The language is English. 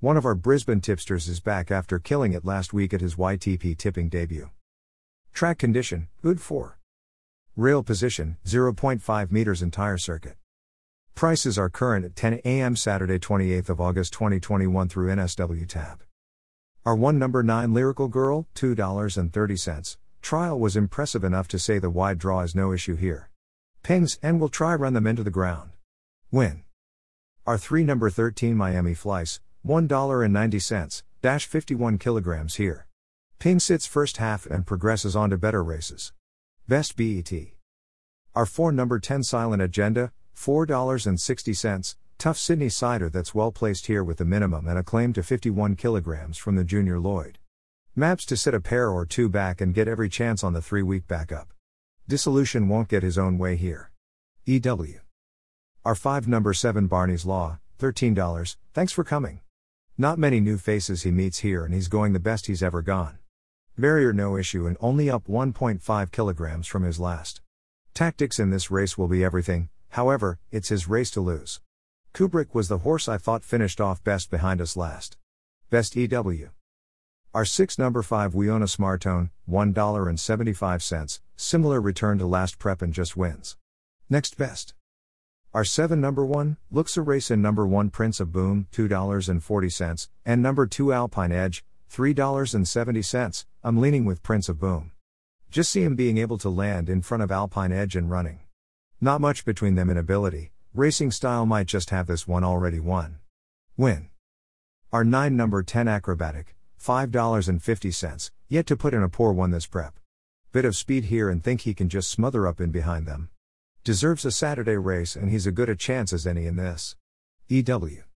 One of our Brisbane tipsters is back after killing it last week at his YTP tipping debut. Track condition, good for. Rail position, 0.5 meters entire circuit. Prices are current at 10 a.m. Saturday 28th of August 2021 through NSW tab. Our one number 9 Lyrical Girl, $2.30. Trial was impressive enough to say the wide draw is no issue here. Pings and we'll try run them into the ground. Win. Our 3 number 13 Miami Flies, $1.90, dash 51 kilograms here. Ping sits first half and progresses on to better races. Best BET. Our 4 number 10 Silent Agenda, $4.60, tough Sydney cider that's well placed here with the minimum and a claim to 51 kilograms from the Junior Lloyd. Maps to sit a pair or two back and get every chance on the three week backup. Dissolution won't get his own way here. EW. Our 5 number 7 Barney's Law, $13, thanks for coming. Not many new faces he meets here and he's going the best he's ever gone. Barrier no issue and only up 1.5 kilograms from his last. Tactics in this race will be everything, However, it's his race to lose. Kubrick was the horse I thought finished off best behind us last. Best EW. Our 6 number 5 Wiona Smartone, $1.75, similar return to last prep and just wins. Next best. Our 7 number 1, looks a race in number 1 Prince of Boom, $2.40, and number 2 Alpine Edge, $3.70. I'm leaning with Prince of Boom. Just see him being able to land in front of Alpine Edge and running. Not much between them in ability, racing style might just have this one already won. Win. Our 9 number 10 acrobatic, $5.50, yet to put in a poor one this prep. Bit of speed here and think he can just smother up in behind them. Deserves a Saturday race and he's a good a chance as any in this. EW.